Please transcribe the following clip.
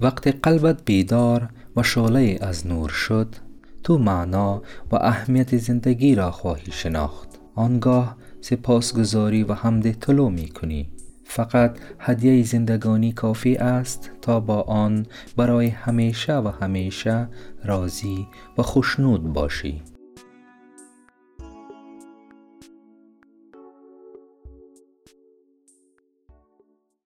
وقت قلبت بیدار و شعله از نور شد تو معنا و اهمیت زندگی را خواهی شناخت. آنگاه سپاسگزاری و حمد طلو می کنی فقط هدیه زندگانی کافی است تا با آن برای همیشه و همیشه راضی و خوشنود باشی.